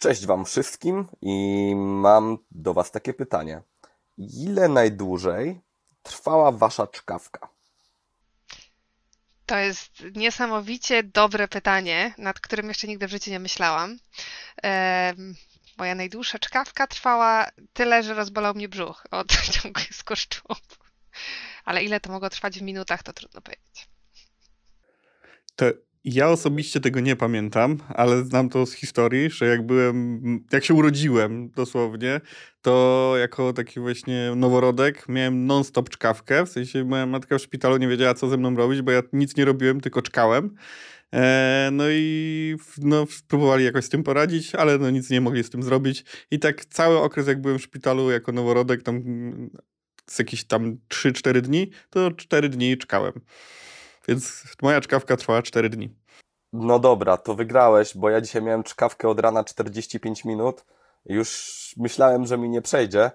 Cześć Wam wszystkim i mam do Was takie pytanie. Ile najdłużej trwała Wasza czkawka? To jest niesamowicie dobre pytanie, nad którym jeszcze nigdy w życiu nie myślałam. moja najdłuższa czkawka trwała tyle, że rozbolał mnie brzuch od ciągłych skurczów. Ale ile to mogło trwać w minutach, to trudno powiedzieć. To ja osobiście tego nie pamiętam, ale znam to z historii, że jak byłem, jak się urodziłem dosłownie, to jako taki właśnie noworodek miałem non-stop czkawkę, w sensie moja matka w szpitalu nie wiedziała, co ze mną robić, bo ja nic nie robiłem, tylko czkałem. E, no i no, próbowali jakoś z tym poradzić, ale no nic nie mogli z tym zrobić. I tak cały okres, jak byłem w szpitalu jako noworodek, tam z jakieś tam 3-4 dni, to 4 dni czkałem. Więc moja czkawka trwała 4 dni. No dobra, to wygrałeś, bo ja dzisiaj miałem czkawkę od rana 45 minut. Już myślałem, że mi nie przejdzie.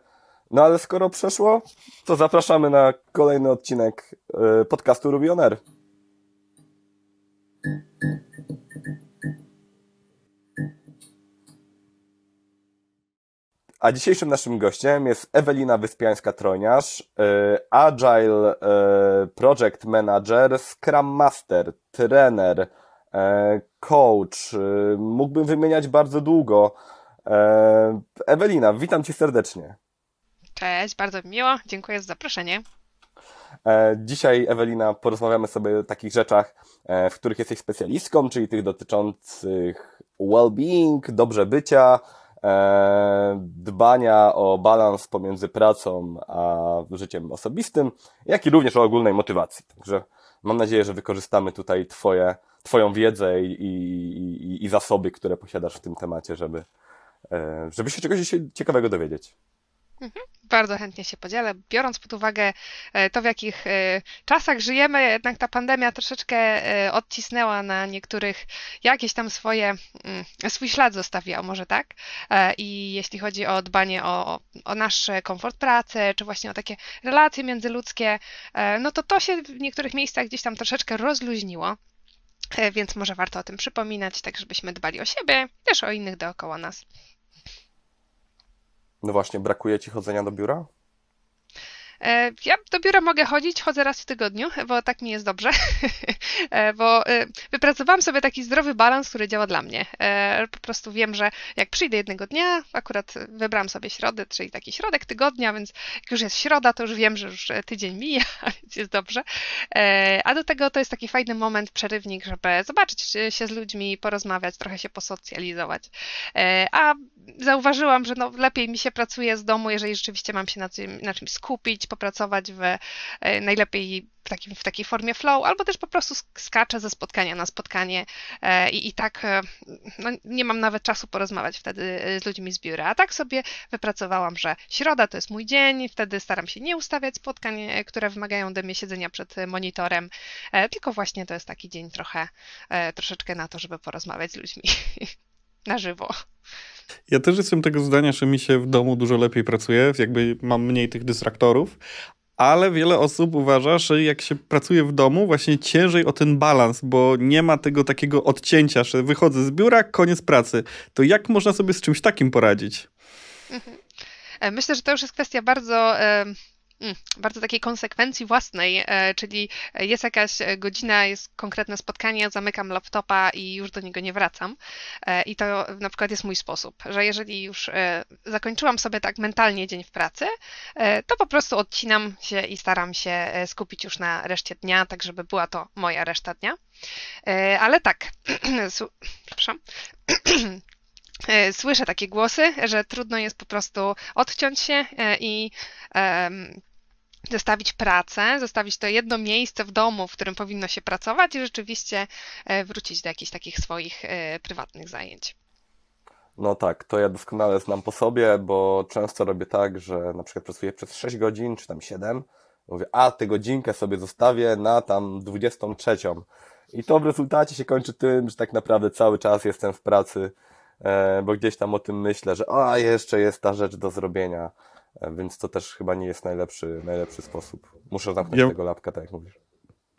No ale skoro przeszło, to zapraszamy na kolejny odcinek e, podcastu Rubioner. A dzisiejszym naszym gościem jest Ewelina Wyspiańska-Trojniarz, e, Agile e, Project Manager, Scrum Master, trener, e, coach. Mógłbym wymieniać bardzo długo. Ewelina, witam Cię serdecznie. Cześć, bardzo mi miło. Dziękuję za zaproszenie. Dzisiaj, Ewelina, porozmawiamy sobie o takich rzeczach, w których jesteś specjalistką, czyli tych dotyczących well-being, dobrze bycia, dbania o balans pomiędzy pracą a życiem osobistym, jak i również o ogólnej motywacji. Także mam nadzieję, że wykorzystamy tutaj twoje, Twoją wiedzę i, i, i zasoby, które posiadasz w tym temacie, żeby, e, żeby się czegoś ciekawego dowiedzieć. Mhm. Bardzo chętnie się podzielę. Biorąc pod uwagę e, to, w jakich e, czasach żyjemy, jednak ta pandemia troszeczkę e, odcisnęła na niektórych jakieś tam swoje, mm, swój ślad zostawiła, może tak. I jeśli chodzi o dbanie o, o nasz komfort pracy, czy właśnie o takie relacje międzyludzkie, no to to się w niektórych miejscach gdzieś tam troszeczkę rozluźniło. Więc może warto o tym przypominać, tak żebyśmy dbali o siebie, też o innych dookoła nas. No właśnie, brakuje ci chodzenia do biura? E, ja do biura mogę chodzić, chodzę raz w tygodniu, bo tak mi jest dobrze, e, bo e, wypracowałam sobie taki zdrowy balans, który działa dla mnie. Po prostu wiem, że jak przyjdę jednego dnia, akurat wybrałam sobie środę, czyli taki środek tygodnia, więc jak już jest środa, to już wiem, że już tydzień mija, więc jest dobrze. A do tego to jest taki fajny moment, przerywnik, żeby zobaczyć się z ludźmi, porozmawiać, trochę się posocjalizować. A zauważyłam, że no, lepiej mi się pracuje z domu, jeżeli rzeczywiście mam się na, czym, na czymś skupić, popracować w e, najlepiej w, takim, w takiej formie flow, albo też po prostu skaczę ze spotkania na spotkanie e, i, i tak e, no, nie mam nawet czasu porozmawiać wtedy z ludźmi z biura. A tak sobie wypracowałam, że środa to jest mój dzień, wtedy staram się nie ustawiać spotkań, które wymagają ode mnie siedzenia przed monitorem, tylko właśnie to jest taki dzień trochę, troszeczkę na to, żeby porozmawiać z ludźmi na żywo. Ja też jestem tego zdania, że mi się w domu dużo lepiej pracuje, jakby mam mniej tych dystraktorów, ale wiele osób uważa, że jak się pracuje w domu, właśnie ciężej o ten balans, bo nie ma tego takiego odcięcia, że wychodzę z biura, koniec pracy. To jak można sobie z czymś takim poradzić? Mhm. E, myślę, że to już jest kwestia bardzo bardzo takiej konsekwencji własnej, e, czyli jest jakaś godzina, jest konkretne spotkanie, zamykam laptopa i już do niego nie wracam. E, I to na przykład jest mój sposób, że jeżeli już e, zakończyłam sobie tak mentalnie dzień w pracy, to po prostu odcinam się i staram się skupić już na reszcie dnia, tak żeby była to moja reszta dnia. Ale tak, przepraszam. Słyszę takie głosy, że trudno jest po prostu odciąć się i zostawić pracę, zostawić to jedno miejsce w domu, w którym powinno się pracować i rzeczywiście e, wrócić do jakichś takich swoich e, prywatnych zajęć. No tak, to ja doskonale znam po sobie, bo często robię tak, że na przykład pracuję przez 6 godzin, czy tam 7, mówię, a tę godzinkę sobie zostawię na tam 23. I to w rezultacie się kończy tym, że tak naprawdę cały czas jestem w pracy, e, bo gdzieś tam o tym myślę, że a jeszcze jest ta rzecz do zrobienia. E, więc to też chyba nie jest najlepszy, najlepszy sposób. Muszę zamknąć ja, tego lapka, tak jak mówisz.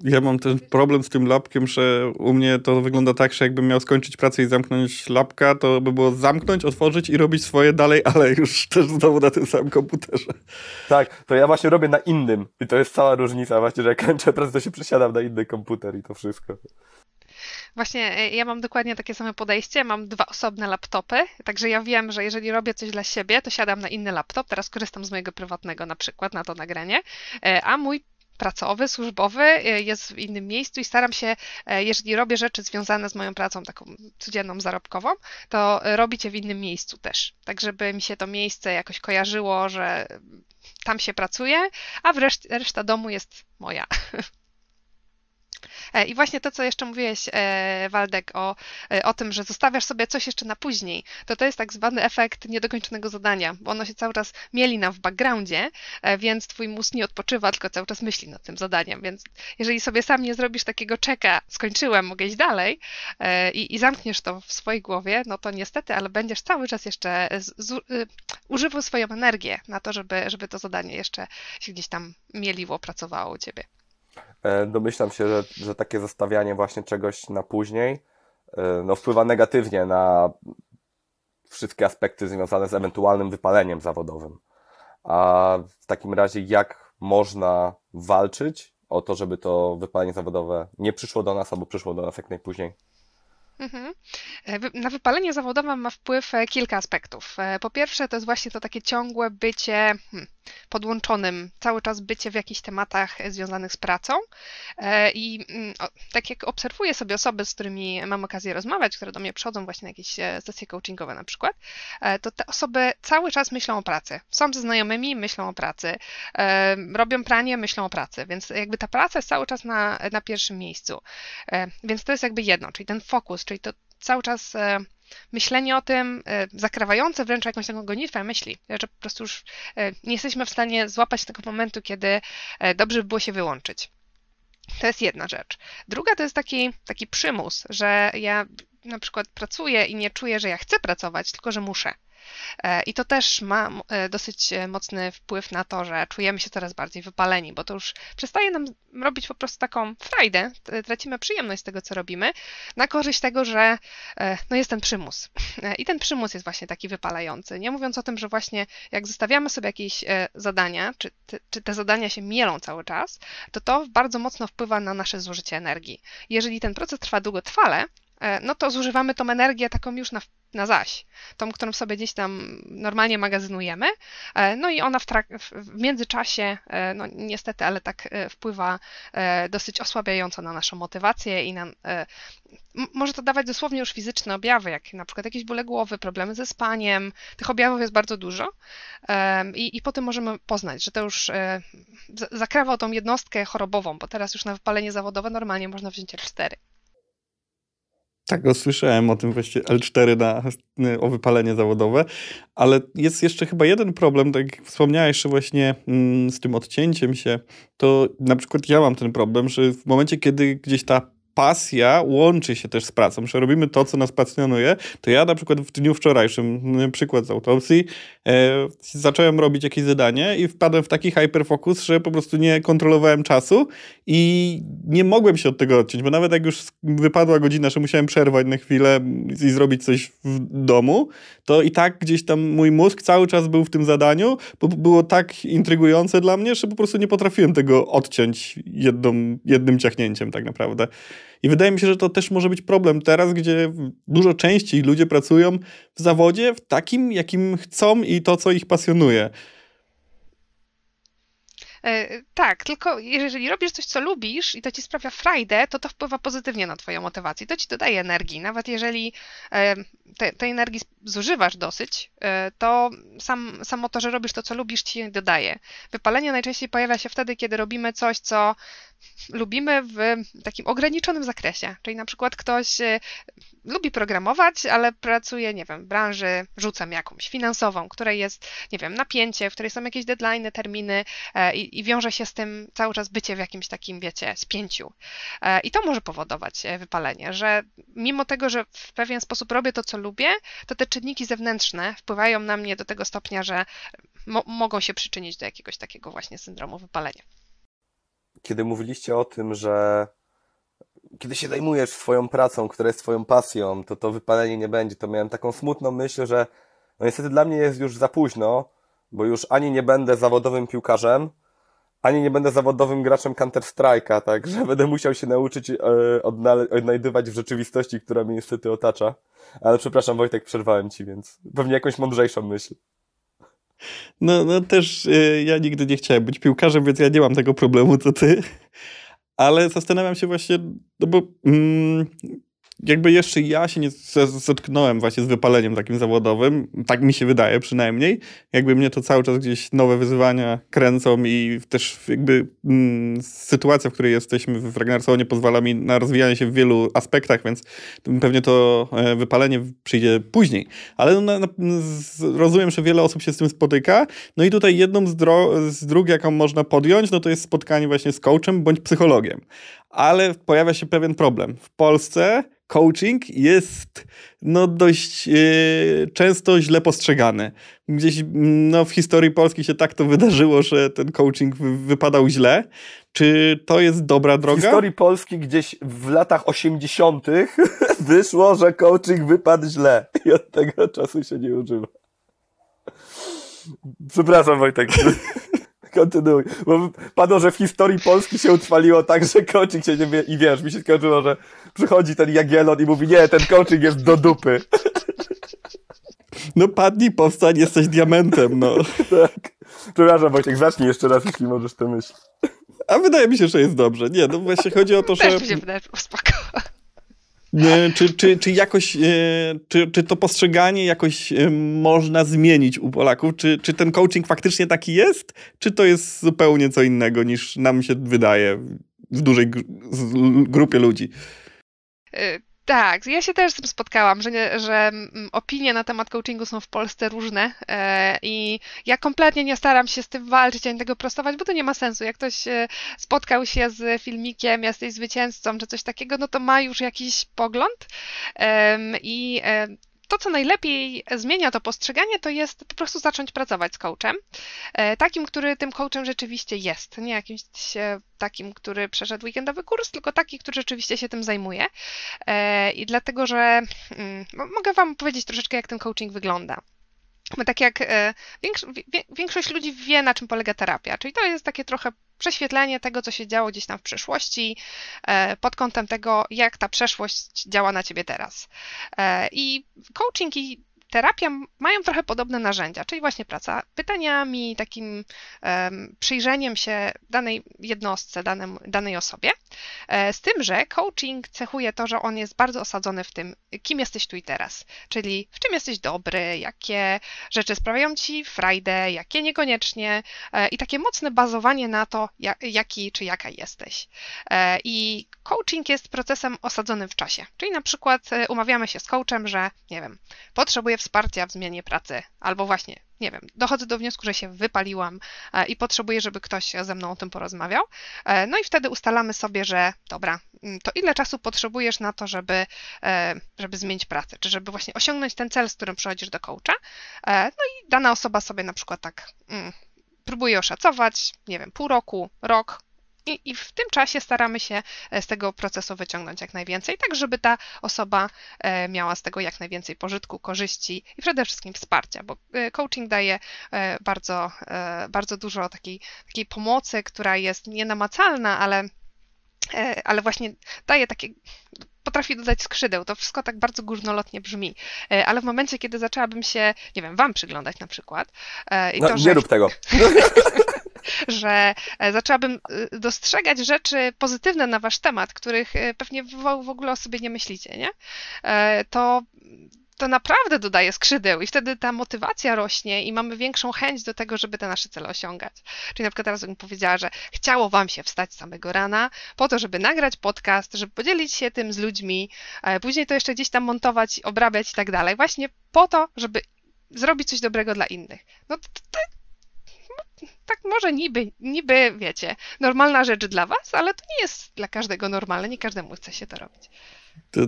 Ja mam ten problem z tym lapkiem, że u mnie to wygląda tak, że jakbym miał skończyć pracę i zamknąć lapka, to by było zamknąć, otworzyć i robić swoje dalej, ale już też znowu na tym samym komputerze. Tak, to ja właśnie robię na innym i to jest cała różnica właśnie, że jak kończę pracę, to się przesiadam na inny komputer i to wszystko. Właśnie e, ja mam dokładnie takie same podejście. Mam dwa osobne laptopy, także ja wiem, że jeżeli robię coś dla siebie, to siadam na inny laptop. Teraz korzystam z mojego prywatnego na przykład na to nagranie, e, a mój pracowy, służbowy e, jest w innym miejscu i staram się, jeżeli robię rzeczy związane z moją pracą taką codzienną, zarobkową, to robić je w innym miejscu też. Tak, żeby mi się to miejsce jakoś kojarzyło, że tam się pracuje, a reszta domu jest moja. E, I właśnie to, co jeszcze mówiłeś, e, Waldek, o, e, o tym, że zostawiasz sobie coś jeszcze na później, to to jest tak zwany efekt niedokończonego zadania, bo ono się cały czas mieli nam w backgroundzie, więc twój mózg nie odpoczywa, tylko cały czas myśli nad tym zadaniem, więc jeżeli sobie sam nie zrobisz takiego czeka, skończyłem, mogę iść dalej i, i zamkniesz to w swojej głowie, no to niestety, ale będziesz cały czas jeszcze z, z, y, używał swoją energię na to, żeby, żeby to zadanie jeszcze się gdzieś tam mieliło, pracowało u ciebie. E, domyślam się, że, że takie zostawianie właśnie czegoś na później e, no, wpływa negatywnie na wszystkie aspekty związane z ewentualnym wypaleniem zawodowym. A w takim razie, jak można walczyć o to, żeby to wypalenie zawodowe nie przyszło do nas albo przyszło do nas jak najpóźniej? Mhm. E, na wypalenie zawodowe ma wpływ kilka aspektów. Po pierwsze, to jest właśnie to takie ciągłe bycie. Podłączonym, cały czas bycie w jakichś tematach związanych z pracą. E, I mm, tak jak obserwuję sobie osoby, z którymi mam okazję rozmawiać, które do mnie przychodzą właśnie na jakieś e, sesje coachingowe na przykład, e, to te osoby cały czas myślą o pracy. Są ze znajomymi, myślą o pracy. Robią pranie, myślą o pracy. Więc jakby ta praca jest cały czas na, na pierwszym miejscu. Więc to jest jakby jedno, czyli ten fokus, czyli to cały czas myślenie o tym e, zakrawające wręcz jakąś taką gonitwę myśli, że po prostu już e, nie jesteśmy w stanie złapać tego momentu, kiedy e, dobrze by było się wyłączyć. To jest jedna rzecz. Druga to jest taki, taki przymus, że ja na przykład pracuję i nie czuję, że ja chcę pracować, tylko że muszę. E, I to też ma e, dosyć e, mocny wpływ na to, że czujemy się coraz bardziej wypaleni, bo to już przestaje nam robić po prostu taką frajdę, tracimy przyjemność z tego, co robimy, na korzyść tego, że no jest ten przymus. I ten przymus jest właśnie taki wypalający. Nie mówiąc o tym, że właśnie jak zostawiamy sobie jakieś zadania, czy, czy te zadania się mielą cały czas, to to bardzo mocno wpływa na nasze zużycie energii. Jeżeli ten proces trwa długotrwale, no to zużywamy tą energię taką już na na zaś, tą, którą sobie gdzieś tam normalnie magazynujemy. E, no i ona w, w międzyczasie, e, no niestety, ale tak e, wpływa dosyć osłabiająco na naszą motywację i na, może to dawać dosłownie już fizyczne objawy, jak na przykład jakieś bóle głowy, problemy ze spaniem. Tych objawów jest bardzo dużo i, i potem możemy poznać, że to już zakrawa tą jednostkę chorobową, bo teraz już na wypalenie zawodowe normalnie można wziąć L4. Tak, słyszałem o tym właśnie L4 na, o wypalenie zawodowe, ale jest jeszcze chyba jeden problem, tak jak wspomniałeś, że właśnie mm, z tym odcięciem się, to na przykład ja mam ten problem, że w momencie, kiedy gdzieś ta pasja łączy się też z pracą, że robimy to, co nas pasjonuje, to ja na przykład w dniu wczorajszym, przykład z autopsji, e, zacząłem robić jakieś zadanie i wpadłem w taki hyperfocus, że po prostu nie kontrolowałem czasu i nie mogłem się od tego odciąć, bo nawet jak już wypadła godzina, że musiałem przerwać na chwilę i zrobić coś w domu, to i tak gdzieś tam mój mózg cały czas był w tym zadaniu, bo było tak intrygujące dla mnie, że po prostu nie potrafiłem tego odciąć jedną, jednym ciachnięciem tak naprawdę. I wydaje mi się, że to też może być problem teraz, gdzie dużo częściej ludzie pracują w zawodzie w takim, jakim chcą i to, co ich pasjonuje. E, tak, tylko jeżeli robisz coś, co lubisz i to ci sprawia frajdę, to to wpływa pozytywnie na twoją motywację. To ci dodaje energii. Nawet jeżeli e, te, tej energii zużywasz dosyć, e, to sam, samo to, że robisz to, co lubisz, ci dodaje. Wypalenie najczęściej pojawia się wtedy, kiedy robimy coś, co lubimy w takim ograniczonym zakresie. Czyli na przykład ktoś e, lubi programować, ale pracuje, nie wiem, w branży, rzucam jakąś, finansową, której jest, nie wiem, napięcie, w której są jakieś deadline, terminy e, i, i wiąże się z tym cały czas bycie w jakimś takim, wiecie, spięciu. E, I to może powodować wypalenie, że mimo tego, że w pewien sposób robię to, co lubię, to te czynniki zewnętrzne wpływają na mnie do tego stopnia, że mo mogą się przyczynić do jakiegoś takiego właśnie syndromu wypalenia. Kiedy mówiliście o tym, że kiedy się zajmujesz swoją pracą, która jest twoją pasją, to to wypalenie nie będzie, to miałem taką smutną myśl, że no niestety dla mnie jest już za późno, bo już ani nie będę zawodowym piłkarzem, ani nie będę zawodowym graczem Counter-Strike'a, tak, że będę musiał się nauczyć e, odnajdywać w rzeczywistości, która mnie niestety otacza. Ale przepraszam Wojtek, przerwałem Ci, więc pewnie jakąś mądrzejszą myśl. No, no też y, ja nigdy nie chciałem być piłkarzem, więc ja nie mam tego problemu co ty. Ale zastanawiam się właśnie, no bo mm, jakby jeszcze ja się nie zetknąłem właśnie z wypaleniem takim zawodowym, tak mi się wydaje przynajmniej. Jakby mnie to cały czas gdzieś nowe wyzwania kręcą i też jakby mm, sytuacja, w której jesteśmy w Ragnarsonie pozwala mi na rozwijanie się w wielu aspektach, więc pewnie to e, wypalenie przyjdzie później. Ale no, rozumiem, że wiele osób się z tym spotyka. No i tutaj jedną z, dro- z dróg, jaką można podjąć, no to jest spotkanie właśnie z coachem bądź psychologiem. Ale pojawia się pewien problem. W Polsce coaching jest no, dość yy, często źle postrzegany. Gdzieś no, w historii Polski się tak to wydarzyło, że ten coaching wy wypadał źle. Czy to jest dobra droga? W historii Polski gdzieś w latach 80. wyszło, że coaching wypadł źle i od tego czasu się nie używa. Przepraszam Wojtek. Kontynuuj. Bo padło, że w historii Polski się utrwaliło tak, że coaching się nie wie i wiesz, mi się skończyło, że przychodzi ten Jagielon i mówi, nie, ten coaching jest do dupy. No padnij, powstań, jesteś diamentem, no. tak. Przepraszam Wojciech, zacznij jeszcze raz, jeśli możesz to myśleć. A wydaje mi się, że jest dobrze. Nie, no właśnie chodzi o to, że... Też mi się wydaje, że spoko. Czy, czy, czy jakoś, e, czy, czy to postrzeganie jakoś e, można zmienić u Polaków? Czy, czy ten coaching faktycznie taki jest? Czy to jest zupełnie co innego niż nam się wydaje w dużej grupie ludzi? Tak, ja się też z tym spotkałam, że, nie, że mm, opinie na temat coachingu są w Polsce różne e, i ja kompletnie nie staram się z tym walczyć ani tego prostować, bo to nie ma sensu. Jak ktoś e, spotkał się z filmikiem, jesteś zwycięzcą czy coś takiego, no to ma już jakiś pogląd i e, to, co najlepiej zmienia to postrzeganie, to jest po prostu zacząć pracować z coachem. E, takim, który tym coachem rzeczywiście jest. Nie jakimś e, takim, który przeszedł weekendowy kurs, tylko taki, który rzeczywiście się tym zajmuje. E, I dlatego, że mm, mogę Wam powiedzieć troszeczkę, jak ten coaching wygląda. Bo tak jak większość ludzi wie, na czym polega terapia, czyli to jest takie trochę prześwietlenie tego, co się działo gdzieś tam w przeszłości, e, pod kątem tego, jak ta przeszłość działa na ciebie teraz. E, I coaching i terapia mają trochę podobne narzędzia, czyli właśnie praca pytaniami, takim przyjrzeniem się danej jednostce, danym, danej osobie. E, z tym, że coaching cechuje to, że on jest bardzo osadzony w tym, kim jesteś tu i teraz, czyli w czym jesteś dobry, jakie rzeczy sprawiają ci frajdę, jakie niekoniecznie e, i takie mocne bazowanie na to, jaki czy jaka jesteś. E, I coaching jest procesem osadzonym w czasie, czyli na przykład umawiamy się z coachem, że nie wiem, potrzebuję wsparcia w zmianie pracy, albo właśnie, nie wiem, dochodzę do wniosku, że się wypaliłam e, i potrzebuję, żeby ktoś ze mną o tym porozmawiał. E, no i wtedy ustalamy sobie, że dobra, mm, to ile czasu potrzebujesz na to, żeby, e, żeby zmienić pracę, czy żeby właśnie osiągnąć ten cel, z którym przychodzisz do coacha. No i dana osoba sobie na przykład tak mm, próbuje oszacować, nie wiem, pół roku, rok, i, I, w tym czasie staramy się e, z tego procesu wyciągnąć jak najwięcej, tak żeby ta osoba e, miała z tego jak najwięcej pożytku, korzyści i przede wszystkim wsparcia, bo e, coaching daje bardzo, bardzo dużo takiej, takiej pomocy, która jest nienamacalna, ale, ale właśnie daje takie potrafi dodać skrzydeł. To wszystko tak bardzo górnolotnie brzmi. Ale w momencie, kiedy zaczęłabym się, nie wiem, wam przyglądać na przykład. I no, to, że... Nie rób tego. że e, zaczęłabym e, dostrzegać rzeczy pozytywne na wasz temat, których e, pewnie w ogóle o sobie nie myślicie, nie? To to naprawdę dodaje skrzydeł i wtedy ta motywacja rośnie i mamy większą chęć do tego, żeby te nasze cele osiągać. Czyli na przykład teraz bym powiedziała, że chciało wam się wstać samego rana po to, żeby nagrać podcast, żeby podzielić się tym z ludźmi, później to jeszcze gdzieś tam montować, obrabiać i tak dalej. Właśnie po to, żeby zrobić coś dobrego dla innych. No to, to, tak może niby, niby, wiecie, normalna rzecz dla was, ale to nie jest dla każdego normalne, nie każdemu chce się to robić. To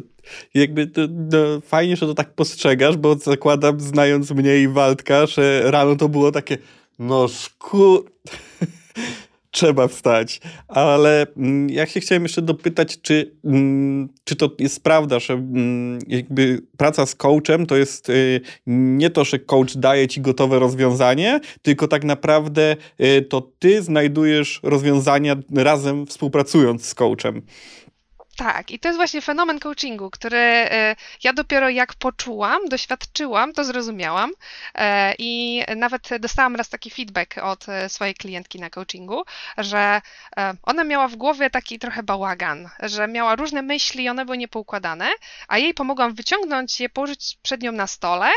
jakby to, no, fajnie, że to tak postrzegasz, bo zakładam, znając mnie i Waldka, że rano to było takie, no szkur... trzeba wstać. Ale mm, ja się chciałem jeszcze dopytać, czy, mm, czy to jest prawda, że mm, jakby praca z coachem to jest y, nie to, że coach daje ci gotowe rozwiązanie, tylko tak naprawdę y, to ty znajdujesz rozwiązania razem współpracując z coachem. Tak, i to jest właśnie fenomen coachingu, który e, ja dopiero jak poczułam, doświadczyłam, to zrozumiałam e, i nawet dostałam raz taki feedback od e, swojej klientki na coachingu, że ona miała w głowie taki trochę bałagan, że miała różne myśli one były niepoukładane, a jej pomogłam wyciągnąć je, położyć przed nią na stole,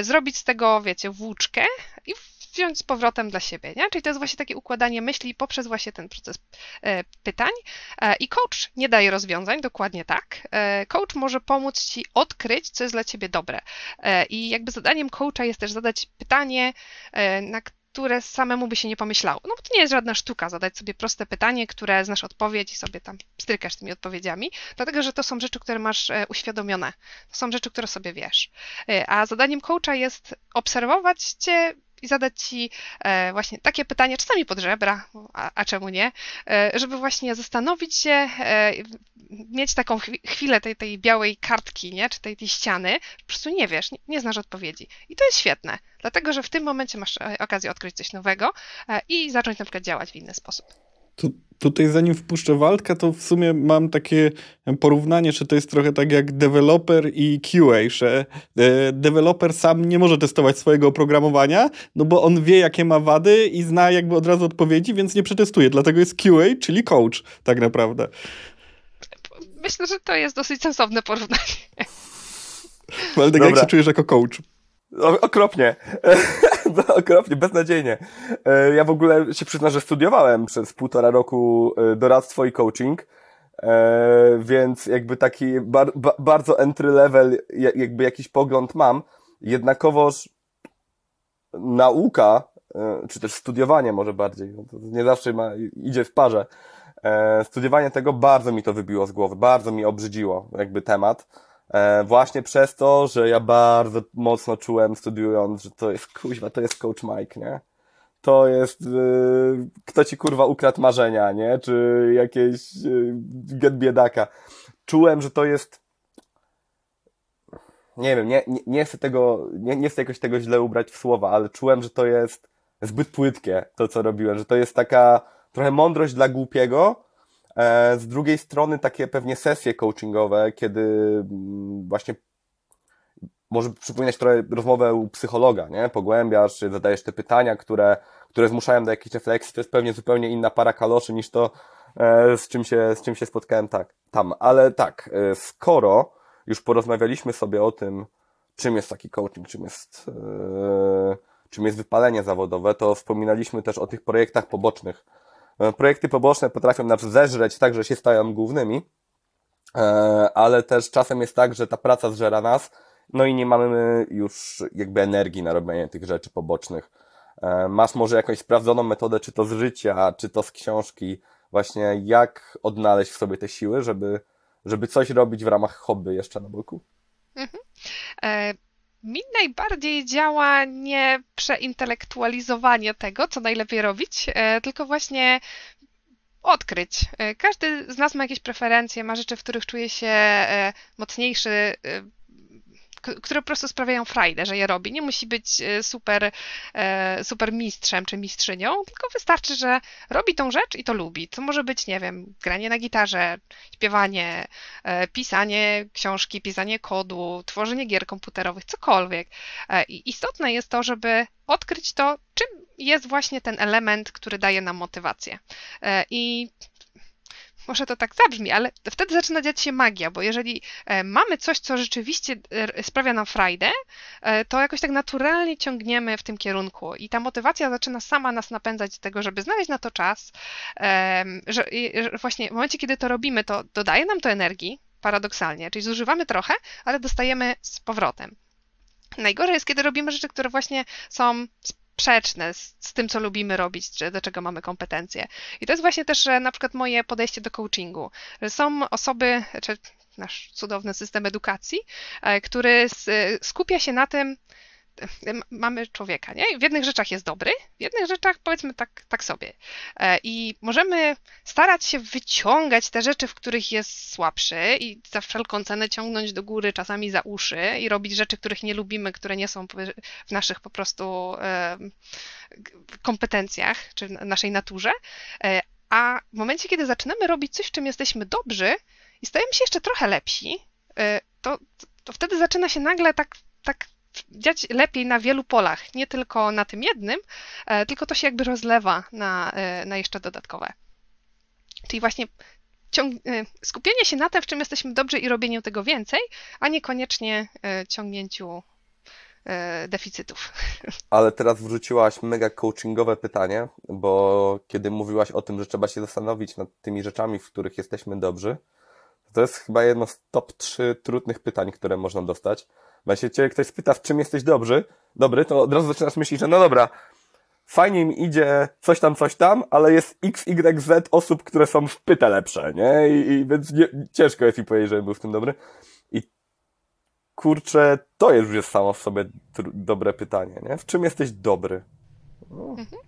zrobić z tego, wiecie, włóczkę i wziąć z powrotem dla siebie, nie? Czyli to jest właśnie takie układanie myśli poprzez właśnie ten proces e, pytań. E, I coach nie daje rozwiązań, dokładnie tak. E, coach może pomóc ci odkryć, co jest dla ciebie dobre. I jakby zadaniem coacha jest też zadać pytanie, na które samemu by się nie pomyślało. No bo to nie jest żadna sztuka zadać sobie proste pytanie, które znasz odpowiedź i sobie tam strykasz tymi odpowiedziami, dlatego że to są rzeczy, które masz uświadomione. To są rzeczy, które sobie wiesz. A zadaniem coacha jest obserwować cię, i zadać ci e, właśnie takie pytanie, czasami pod żebra, a, a czemu nie, e, żeby właśnie zastanowić się, e, mieć taką chwilę tej, tej białej kartki, nie, czy tej, tej ściany, po prostu nie wiesz, nie, nie znasz odpowiedzi. I to jest świetne, dlatego że w tym momencie masz okazję odkryć coś nowego i zacząć na przykład działać w inny sposób. Tu, tutaj zanim wpuszczę Waldka, to w sumie mam takie porównanie, że to jest trochę tak jak deweloper i QA, że e, deweloper sam nie może testować swojego oprogramowania, no bo on wie jakie ma wady i zna jakby od razu odpowiedzi, więc nie przetestuje. Dlatego jest QA, czyli coach tak naprawdę. Myślę, że to jest dosyć sensowne porównanie. Waldek, jak się czujesz jako coach? okropnie. okropnie, beznadziejnie. E, ja w ogóle się przyznam, że studiowałem przez półtora roku e, doradztwo i coaching, e, więc jakby taki bar, bardzo entry level, jakby jakiś pogląd mam. Jednakowoż nauka, czy też studiowanie może bardziej, no nie zawsze ma, idzie w parze. Studiowanie tego bardzo mi to wybiło z głowy, bardzo mi obrzydziło jakby temat właśnie przez to, że ja bardzo mocno czułem studiując, że to jest kuźwa, to jest coach Mike, nie? To jest yy, kto ci kurwa ukradł marzenia, nie? Czy jakieś yy, get biedaka. Czułem, że to jest nie wiem, nie, nie, nie chcę tego, nie, nie chcę jakoś tego źle ubrać w słowa, ale czułem, że to jest zbyt płytkie, to co robiłem, że to jest taka trochę mądrość dla głupiego, E, z drugiej strony takie pewnie sesje coachingowe, kiedy mm, właśnie może przypominać trochę rozmowę u psychologa, nie? Pogłębiasz, zadajesz te pytania, które, które zmuszają do jakiejś refleksji. To jest pewnie zupełnie inna para kaloszy niż to, e, z czym się, z czym się spotkałem tak, tam. Ale tak, e, skoro już porozmawialiśmy sobie o tym, czym jest taki coaching, czym jest, czym jest wypalenie zawodowe, to wspominaliśmy też o tych projektach pobocznych, E, projekty poboczne potrafią nas zeżreć tak, że się stają głównymi, e, ale też czasem jest tak, że ta praca zżera nas, no i nie mamy już jakby energii na robienie tych rzeczy pobocznych. E, masz może jakąś sprawdzoną metodę, czy to z życia, czy to z książki, właśnie jak odnaleźć w sobie te siły, żeby, żeby coś robić w ramach hobby jeszcze na boku? Mhm. Mi najbardziej działa nie przeintelektualizowanie tego, co najlepiej robić, e, tylko właśnie odkryć. E, każdy z nas ma jakieś preferencje, ma rzeczy, w których czuje się e, mocniejszy, które po prostu sprawiają frajdę, że je robi. Nie musi być e, super, e, super mistrzem czy mistrzynią, tylko wystarczy, że robi tą rzecz i to lubi. To może być, nie wiem, granie na gitarze, śpiewanie, e, pisanie książki, pisanie kodu, tworzenie gier komputerowych, cokolwiek. I istotne jest to, żeby odkryć to, czym jest właśnie ten element, który daje nam motywację. I może to tak zabrzmi, ale wtedy zaczyna dziać się magia, bo jeżeli e, mamy coś, co rzeczywiście e, sprawia nam frajdę, e, to jakoś tak naturalnie ciągniemy w tym kierunku i ta motywacja zaczyna sama nas napędzać do tego, żeby znaleźć na to czas, że właśnie w momencie, kiedy to robimy, to dodaje nam to energii, paradoksalnie, czyli zużywamy trochę, ale dostajemy z powrotem. Najgorzej jest, kiedy robimy rzeczy, które właśnie są sprzeczne z, z, tym, co lubimy robić, czy do czego mamy kompetencje. I to jest właśnie też na przykład moje podejście do coachingu, że są osoby, czy nasz cudowny system edukacji, e, który skupia się na tym, mamy człowieka, nie? W jednych rzeczach jest dobry, w jednych rzeczach powiedzmy tak, tak sobie. E, I możemy starać się wyciągać te rzeczy, w których jest słabszy i za wszelką cenę ciągnąć do góry, czasami za uszy i robić rzeczy, których nie lubimy, które nie są w naszych po prostu kompetencjach czy w naszej naturze. E, a w momencie, kiedy zaczynamy robić coś, w czym jesteśmy dobrzy i stajemy się jeszcze trochę lepsi, to, to wtedy zaczyna się nagle tak, tak dziać lepiej na wielu polach, nie tylko na tym jednym, e, tylko to się jakby rozlewa na, e, na jeszcze dodatkowe. Czyli właśnie e, skupienie się na tym, w czym jesteśmy dobrzy i robieniu tego więcej, a niekoniecznie ciągnięciu deficytów. Ale teraz wrzuciłaś mega coachingowe pytanie, bo kiedy mówiłaś o tym, że trzeba się zastanowić nad tymi rzeczami, w których jesteśmy dobrzy, to jest chyba jedno z top 3 trudnych pytań, które można dostać. Jeśli cię ktoś spyta, w czym jesteś dobry, dobry, to od razu zaczynasz myśleć, że no dobra, fajnie mi idzie coś tam, coś tam, ale jest x, y, z osób, które są w pyte lepsze, nie? I, i więc nie, ciężko jest mi powiedzieć, że był w tym dobry. I kurczę, to już jest samo w sobie dobre pytanie, nie? W czym jesteś dobry? No. Mhm.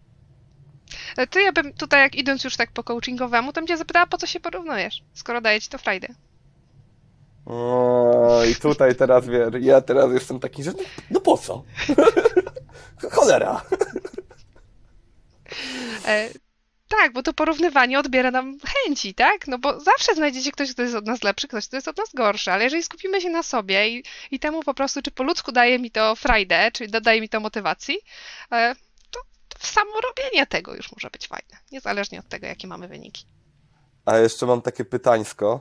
To ja bym tutaj, jak idąc już tak po coachingowemu, to bym cię zapytała, po co się porównujesz, skoro daje ci to frajdę. O, I tutaj teraz, wiesz, ja teraz jestem taki, że no, no po co? Cholera. E, tak, bo to porównywanie odbiera nam chęci, tak? No bo zawsze znajdziecie ktoś, kto jest od nas lepszy, ktoś, kto jest od nas gorszy, ale jeżeli skupimy się na sobie i, i temu po prostu, czy po ludzku daje mi to frajdę, czy dodaje mi to motywacji, e, samo robienie tego już może być fajne, niezależnie od tego, jakie mamy wyniki. A jeszcze mam takie pytańsko.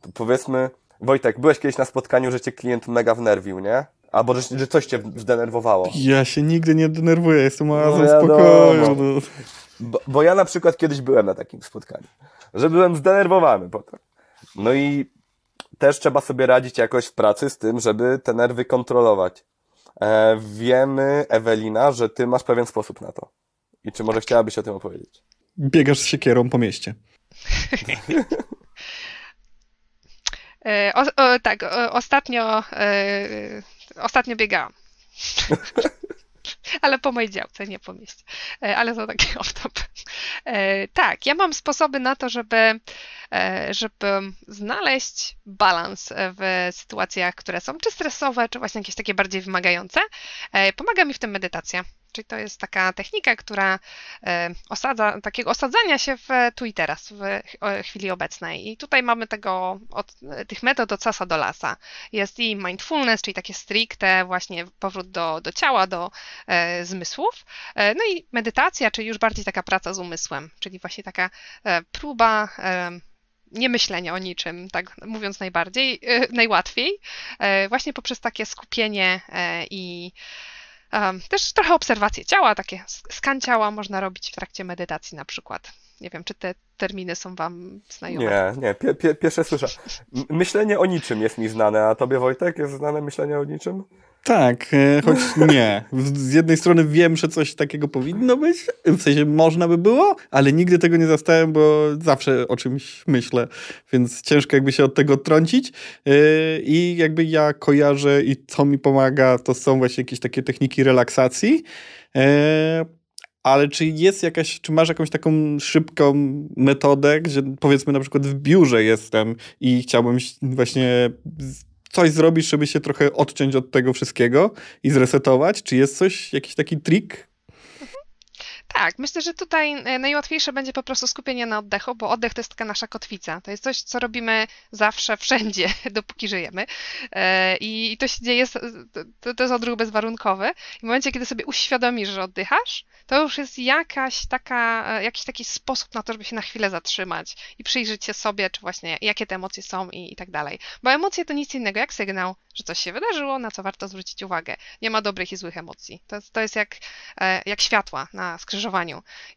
To powiedzmy, Wojtek, byłeś kiedyś na spotkaniu, że cię klient mega wnerwił, nie? Albo że, że coś cię zdenerwowało. Ja się nigdy nie denerwuję, jestem oazą no, spokoju. No. Bo, bo, ja na przykład kiedyś byłem na takim spotkaniu, że byłem zdenerwowany potem. No i też trzeba sobie radzić jakoś w pracy z tym, żeby te nerwy kontrolować. E, wiemy, Ewelina, że ty masz pewien sposób na to. I czy może chciałabyś o tym opowiedzieć? Biegasz z siekierą po mieście. e, o, o, tak, o, ostatnio, e, ostatnio biegałam. ale po mojej działce, nie po mieście. E, ale to taki off-top. Tak, ja mam sposoby na to, żeby, żeby znaleźć balans w sytuacjach, które są czy stresowe, czy właśnie jakieś takie bardziej wymagające. Pomaga mi w tym medytacja. Czyli to jest taka technika, która e, osadza, takiego osadzania się w tu i teraz, w chwili obecnej. I tutaj mamy tego, od tych metod od sasa do lasa. Jest i mindfulness, czyli takie stricte właśnie powrót do, do ciała, do e, zmysłów. E, no i medytacja, czyli już bardziej taka praca z umysłem, czyli właśnie taka e, próba e, nie myślenia o niczym, tak mówiąc najbardziej, e, najłatwiej, właśnie poprzez takie skupienie i Um, też trochę obserwacje ciała, takie skan ciała można robić w trakcie medytacji na przykład. Nie wiem, czy te terminy są wam znajome. Nie, nie, pie, pie, pierwsze słyszę. Myślenie o niczym jest mi znane, a tobie Wojtek jest znane myślenie o niczym? Tak, e, choć nie. Z jednej strony wiem, że coś takiego powinno być, w sensie można by było, ale nigdy tego nie zastałem, bo zawsze o czymś myślę, więc ciężko jakby się od tego odtrącić. E, I jakby ja kojarzę i co mi pomaga, to są właśnie jakieś takie techniki relaksacji. E, ale czy jest jakaś, czy masz jakąś taką szybką metodę, gdzie powiedzmy na przykład w biurze jestem i chciałbym właśnie coś zrobić, żeby się trochę odciąć od tego wszystkiego i zresetować? Czy jest coś, jakiś taki trik, tak, myślę, że tutaj e, najłatwiejsze będzie po prostu skupienie na oddechu, bo oddech to jest taka nasza kotwica. To jest coś, co robimy zawsze, wszędzie, dopóki żyjemy. E, I to się dzieje, to jest odruch bezwarunkowy. I w momencie, kiedy sobie uświadomisz, że oddychasz, to już jest jakaś taka, e, jakiś taki sposób na to, żeby się na chwilę zatrzymać i przyjrzeć się sobie, czy właśnie jakie te emocje są i, i tak dalej. Bo emocje to nic innego jak sygnał, że coś się wydarzyło, na co warto zwrócić uwagę. Nie ma dobrych i złych emocji. To, to jest jak, jak światła na skrzyżowaniu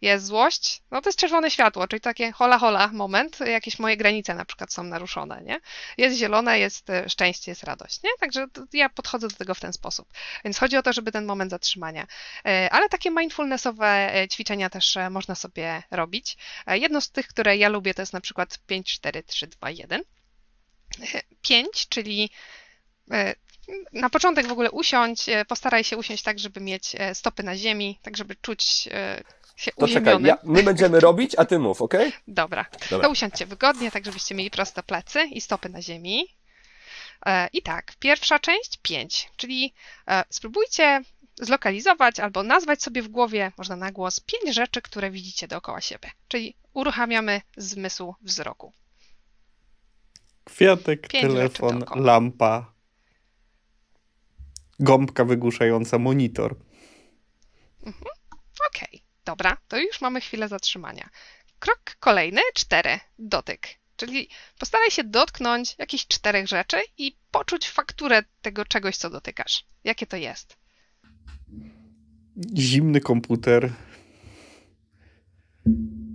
Jest złość, no to jest czerwone światło, czyli takie hola hola moment, jakieś moje granice na przykład są naruszone, nie? Jest zielone, jest e, szczęście, jest radość, nie? Także ja podchodzę do tego w ten sposób. Więc chodzi o to, żeby ten moment zatrzymania. E, ale takie mindfulnessowe e, ćwiczenia też można sobie robić. Jedno z tych, które ja lubię, to jest na przykład 5, 4, 3, 2, 1. 5, czyli na początek w ogóle usiądź, e, postaraj się usiąść tak, żeby mieć e, stopy na ziemi, tak żeby czuć e, się To czekaj, uziemiony. ja, my będziemy robić, a ty mów, okej? Dobra. Dobra. To usiądźcie wygodnie, tak żebyście mieli proste plecy i stopy na ziemi. I tak, pierwsza część 5, czyli spróbujcie zlokalizować albo nazwać sobie w głowie, można na głos, pięć rzeczy, które widzicie dookoła siebie. Czyli uruchamiamy zmysł wzroku. Kwiatek, Pięć telefon, lampa, gąbka wygłuszająca monitor. Okej, dobra, to już mamy chwilę zatrzymania. Krok kolejny, cztery, dotyk. Czyli postaraj się dotknąć jakichś czterech rzeczy i poczuć fakturę tego czegoś, co dotykasz. Jakie to jest? Zimny komputer.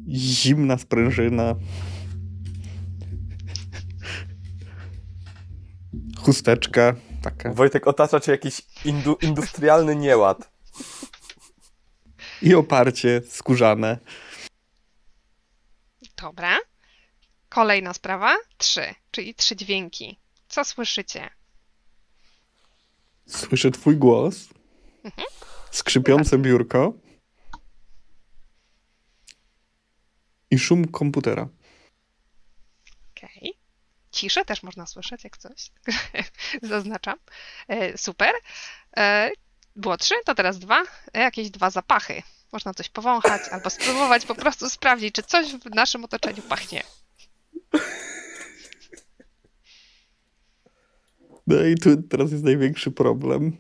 Zimna sprężyna. Chusteczka taka. Wojtek, otacza cię jakiś indu, industrialny nieład. I oparcie skórzane. Dobra. Kolejna sprawa, trzy, czyli trzy dźwięki. Co słyszycie? Słyszę twój głos. Skrzypiące biurko. I szum komputera. Okej. Ciszę też można słyszeć, jak coś. Zaznaczam. E, super. E, było trzy, to teraz dwa. Jakieś dwa zapachy. Można coś powąchać albo spróbować po prostu sprawdzić, czy coś w naszym otoczeniu pachnie. No i tu teraz jest największy problem.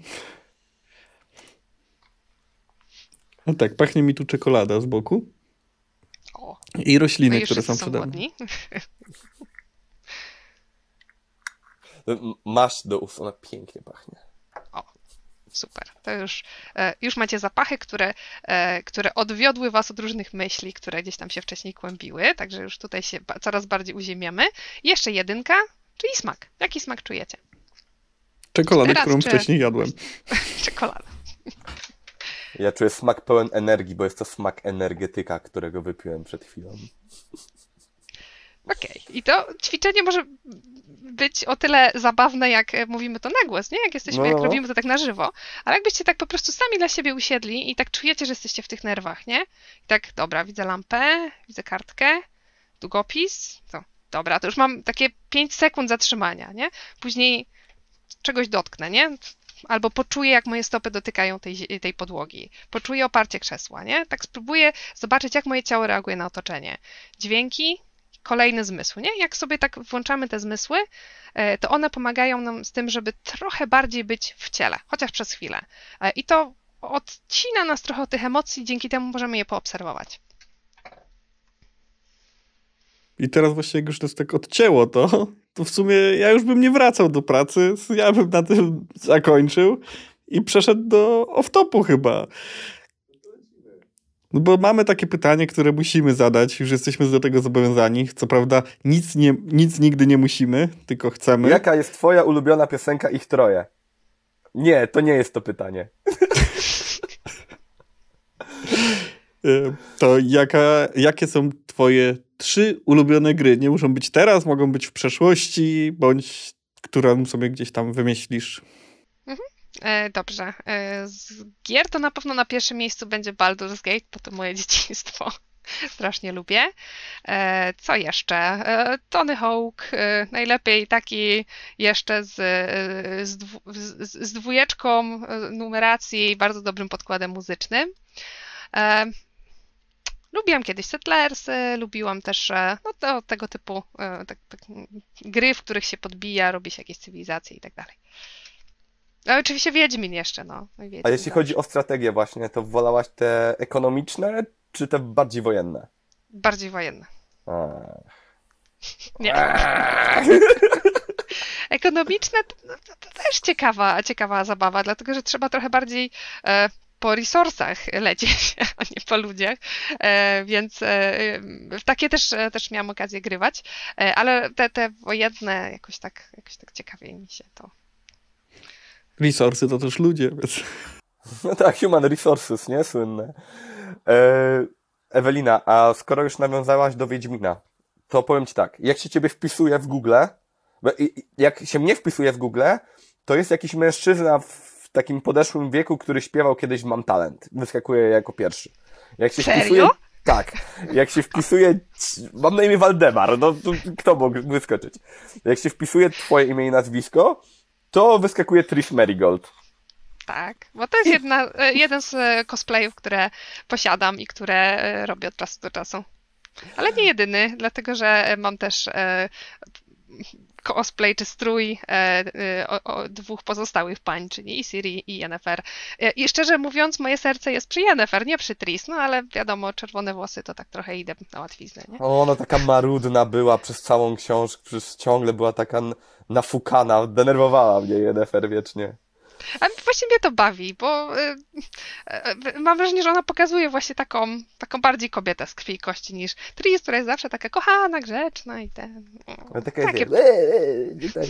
A tak, pachnie mi tu czekolada z boku. O, I rośliny, które są przede mną. Masz do ust, ona pięknie pachnie. Super. To już, e, już macie zapachy, które, e, które odwiodły was od różnych myśli, które gdzieś tam się wcześniej kłębiły, także już tutaj się coraz bardziej uziemiamy. Jeszcze jedynka, czyli smak. Jaki smak czujecie? Czekoladę, Teraz którą czy- wcześniej jadłem. Czekolada. Ja czuję smak pełen energii, bo jest to smak energetyka, którego wypiłem przed chwilą. Okej. I to ćwiczenie może być o tyle zabawne, jak e, mówimy to na głos, nie? Jak jesteśmy, No, jak no, no. robimy to tak na żywo. Ale jakbyście tak po prostu sami dla siebie usiedli i tak czujecie, że jesteście w tych nerwach, nie? I tak, dobra, widzę lampę, widzę kartkę, długopis, to dobra, to już mam takie 5 sekund zatrzymania, nie? Później czegoś dotknę, nie? Albo poczuję, jak moje stopy dotykają tej, tej podłogi. Poczuję oparcie krzesła, nie? Tak spróbuję zobaczyć, jak moje ciało reaguje na otoczenie. Dźwięki, kolejny zmysł, nie? Jak sobie tak włączamy te zmysły, e, to one pomagają nam z tym, żeby trochę bardziej być w ciele, chociaż przez chwilę. E, I to odcina nas trochę od tych emocji, dzięki temu możemy je poobserwować. I teraz właśnie jak już nas tak odcięło to, to w sumie ja już bym nie wracał do pracy, ja bym na tym zakończył i przeszedł do off-topu chyba. No bo mamy takie pytanie, które musimy zadać, już jesteśmy do tego zobowiązani. Co prawda nic, nie, nic nigdy nie musimy, tylko chcemy. Jaka jest twoja ulubiona piosenka Ich Troje? Nie, to nie jest to pytanie. E, To jaka, jakie są twoje trzy ulubione gry? Nie muszą być teraz, mogą być w przeszłości, bądź którą sobie gdzieś tam wymyślisz. E, dobrze. E, z gier to na pewno na pierwszym miejscu będzie Baldur's Gate, bo to moje dzieciństwo. Strasznie lubię. E, co jeszcze? E, Tony Hawk, e, najlepiej taki jeszcze z, e, z, z, dwójeczką e, numeracji i bardzo dobrym podkładem muzycznym. E, Lubiłam kiedyś Settlersy, lubiłam też e, no, to, tego typu e, tak, tak, gry, w których się podbija, robi się jakieś cywilizacje i tak dalej. A oczywiście Wiedźmin jeszcze, no. No Wiedźmin A jeśli chodzi o strategię właśnie, to wolałaś te ekonomiczne, czy te bardziej wojenne? Bardziej wojenne. A. Nie. Ekonomiczne to, no, to, to też ciekawa, ciekawa zabawa, dlatego że trzeba trochę bardziej e, po resursach lecieć, a nie po ludziach, e, więc e, takie też, e, też miałam okazję grywać, e, ale te, te wojenne jakoś tak, jakoś tak ciekawie mi się to Resursy to też ludzie, więc... No tak, human resources, nie? Słynne. E, Ewelina, a skoro już nawiązałaś do Wiedźmina, to powiem Ci tak, jak się Ciebie wpisuje w Google, jak się mnie wpisuje w Google, to jest jakiś mężczyzna w takim podeszłym wieku, który śpiewał kiedyś Mam talent. Wyskakuje jako pierwszy. Jak się Serio? wpisuje. Tak. Jak się wpisuje. Mam na imię Waldemar, no to kto mógł wyskoczyć? Jak się wpisuje twoje imię i nazwisko, to wyskakuje Trish Marigold. Tak, bo to jest jedna, e, jeden z e, cosplayów, które posiadam i które e, robię od czasu do czasu. Ale nie jedyny, dlatego że mam też cosplay czy strój o, o dwóch pozostałych pań, czyli i Siri i Yennefer. I szczerze mówiąc, moje serce jest przy Yennefer, nie przy Tris, no ale wiadomo, czerwone włosy to tak trochę idę na łatwiznę, nie? O, ona taka marudna była przez całą książkę, przez ciągle była taka nafukana, denerwowała mnie Yennefer wiecznie. A właśnie mnie to bawi, bo y, y, mam wrażenie, że ona pokazuje właśnie taką, taką bardziej kobietę z krwi i kości niż Tris, która jest zawsze taka kochana, grzeczna i ten. Ale taka jest, Takie- eee, eee, nie tak.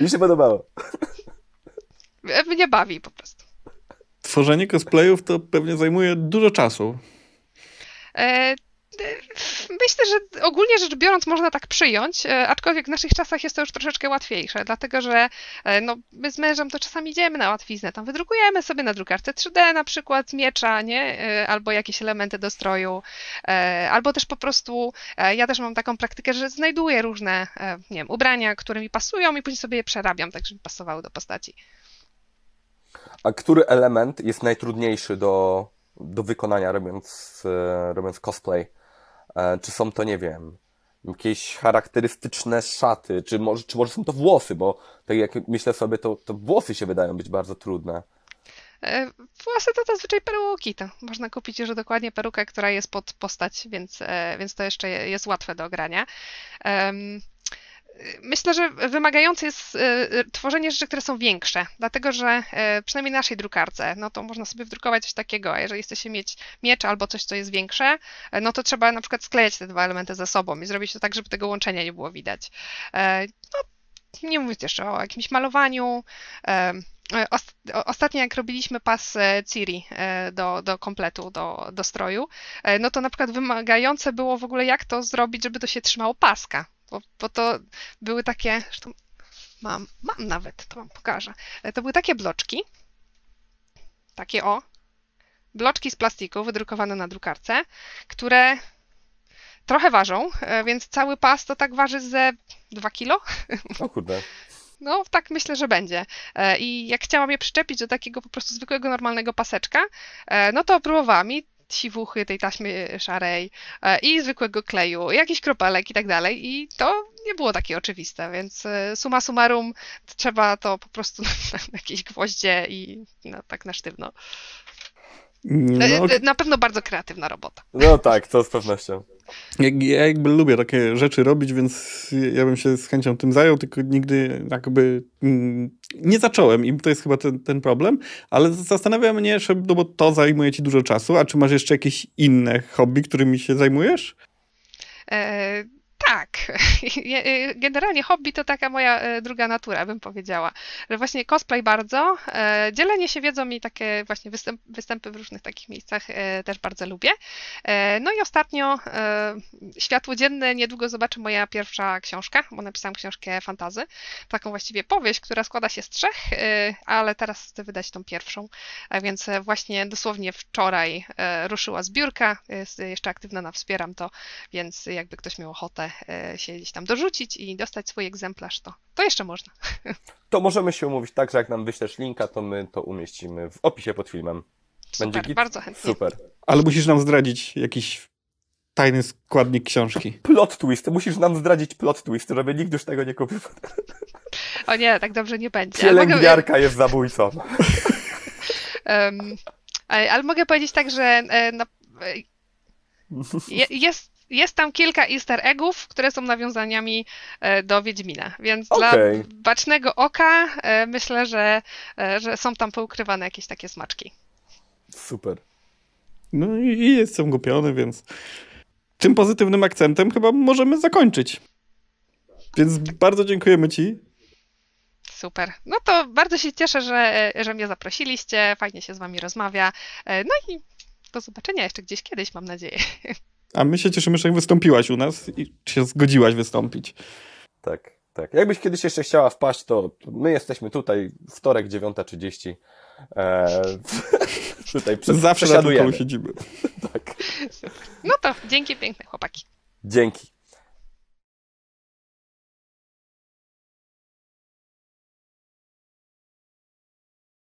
Mi się podobało. y, Mnie bawi po prostu. Tworzenie cosplayów to pewnie zajmuje dużo czasu. E, y, Myślę, że ogólnie rzecz biorąc można tak przyjąć, e, aczkolwiek w naszych czasach jest to już troszeczkę łatwiejsze, dlatego że e, no, my z mężem to czasami idziemy na łatwiznę, tam wydrukujemy sobie na drukarce 3D na przykład miecza, nie? E, albo jakieś elementy do stroju, albo też po prostu, ja też mam taką praktykę, że znajduję różne, nie wiem, ubrania, które mi pasują i później sobie je przerabiam, tak żeby pasowały do postaci. A który element jest najtrudniejszy do, do wykonania robiąc, robiąc cosplay? E, Czy są to, nie wiem, jakieś charakterystyczne szaty, czy może, czy może są to włosy, bo tak jak myślę sobie, to, to włosy się wydają być bardzo trudne. E, Włosy to zazwyczaj peruki. To można kupić już dokładnie perukę, która jest pod postać, więc, e, więc to jeszcze jest łatwe do ogrania. Em, Myślę, że wymagające jest e, tworzenie rzeczy, które są większe, dlatego że e, przynajmniej na naszej drukarce, no to można sobie wdrukować coś takiego, a jeżeli chcecie mieć miecz albo coś, co jest większe, e, no to trzeba na przykład sklejać te dwa elementy ze sobą i zrobić to tak, żeby tego łączenia nie było widać. No, nie mówiąc jeszcze o jakimś malowaniu, Ostatnio jak robiliśmy pas Ciri do, do kompletu, do, do stroju, no to na przykład wymagające było w ogóle jak to zrobić, żeby to się trzymało paska, bo, bo to były takie, zresztą mam, mam nawet, to wam pokażę, E, to były takie bloczki, takie o, bloczki z plastiku wydrukowane na drukarce, które trochę ważą, e, więc cały pas to tak waży ze 2 kilo, O kurde. no, tak myślę, że będzie. E, I jak chciałam je przyczepić do takiego po prostu zwykłego, normalnego paseczka, no to próbowałam i siwuchy tej taśmy szarej e, i zwykłego kleju, jakiś kropelek i tak dalej i to nie było takie oczywiste, więc e, summa summarum trzeba to po prostu na jakieś gwoździe i no, tak na sztywno. No, E, e, Na pewno bardzo kreatywna robota. No tak, to z pewnością. jak- ja jakby lubię takie rzeczy robić, więc ja bym się z chęcią tym zajął, tylko nigdy jakby mm, nie zacząłem i to jest chyba ten, ten problem, ale zastanawia mnie, że, no bo to zajmuje ci dużo czasu, a czy masz jeszcze jakieś inne hobby, którymi się zajmujesz? E, tak. E, Generalnie hobby to taka moja e, druga natura, bym powiedziała. Że właśnie cosplay bardzo, e, dzielenie się wiedzą i takie właśnie występ, występy w różnych takich miejscach e, też bardzo lubię. E, No i ostatnio światło dzienne niedługo zobaczy moja pierwsza książka, bo napisałam książkę fantazy, taką właściwie powieść, która składa się z trzech, ale teraz chcę wydać tą pierwszą, a więc właśnie dosłownie wczoraj ruszyła zbiórka, jest jeszcze aktywna na Wspieram to, więc jakby ktoś miał ochotę się gdzieś tam dorzucić i dostać swój egzemplarz, to, to jeszcze można. To możemy się umówić tak, że jak nam wyślesz linka, to my to umieścimy w opisie pod filmem. Będzie Super, git? bardzo chętnie. Super. Ale musisz nam zdradzić jakiś tajny składnik książki. Plot twist. Musisz nam zdradzić plot twist, żeby nikt już tego nie kupił. O nie, tak dobrze nie będzie. Ale mogę, Pielęgniarka jest zabójcą. em, e, ale mogę powiedzieć tak, że e, na, e, je, jest, jest tam kilka easter eggów, które są nawiązaniami e, do Wiedźmina, więc dla Okej. bacznego oka e, myślę, że, e, że są tam poukrywane jakieś takie smaczki. Super. No i i jestem głupiony, więc tym pozytywnym akcentem chyba możemy zakończyć. Więc bardzo dziękujemy ci. Super. No to bardzo się cieszę, że, że mnie zaprosiliście. Fajnie się z wami rozmawia. No i do zobaczenia jeszcze gdzieś kiedyś, mam nadzieję. A my się cieszymy, że wystąpiłaś u nas i się zgodziłaś wystąpić. Tak. Tak. Jakbyś kiedyś jeszcze chciała wpaść, to my jesteśmy tutaj, wtorek 9.30. E, tutaj prze, Zawsze na siedzimy. Tak. No to dzięki piękne chłopaki. Dzięki.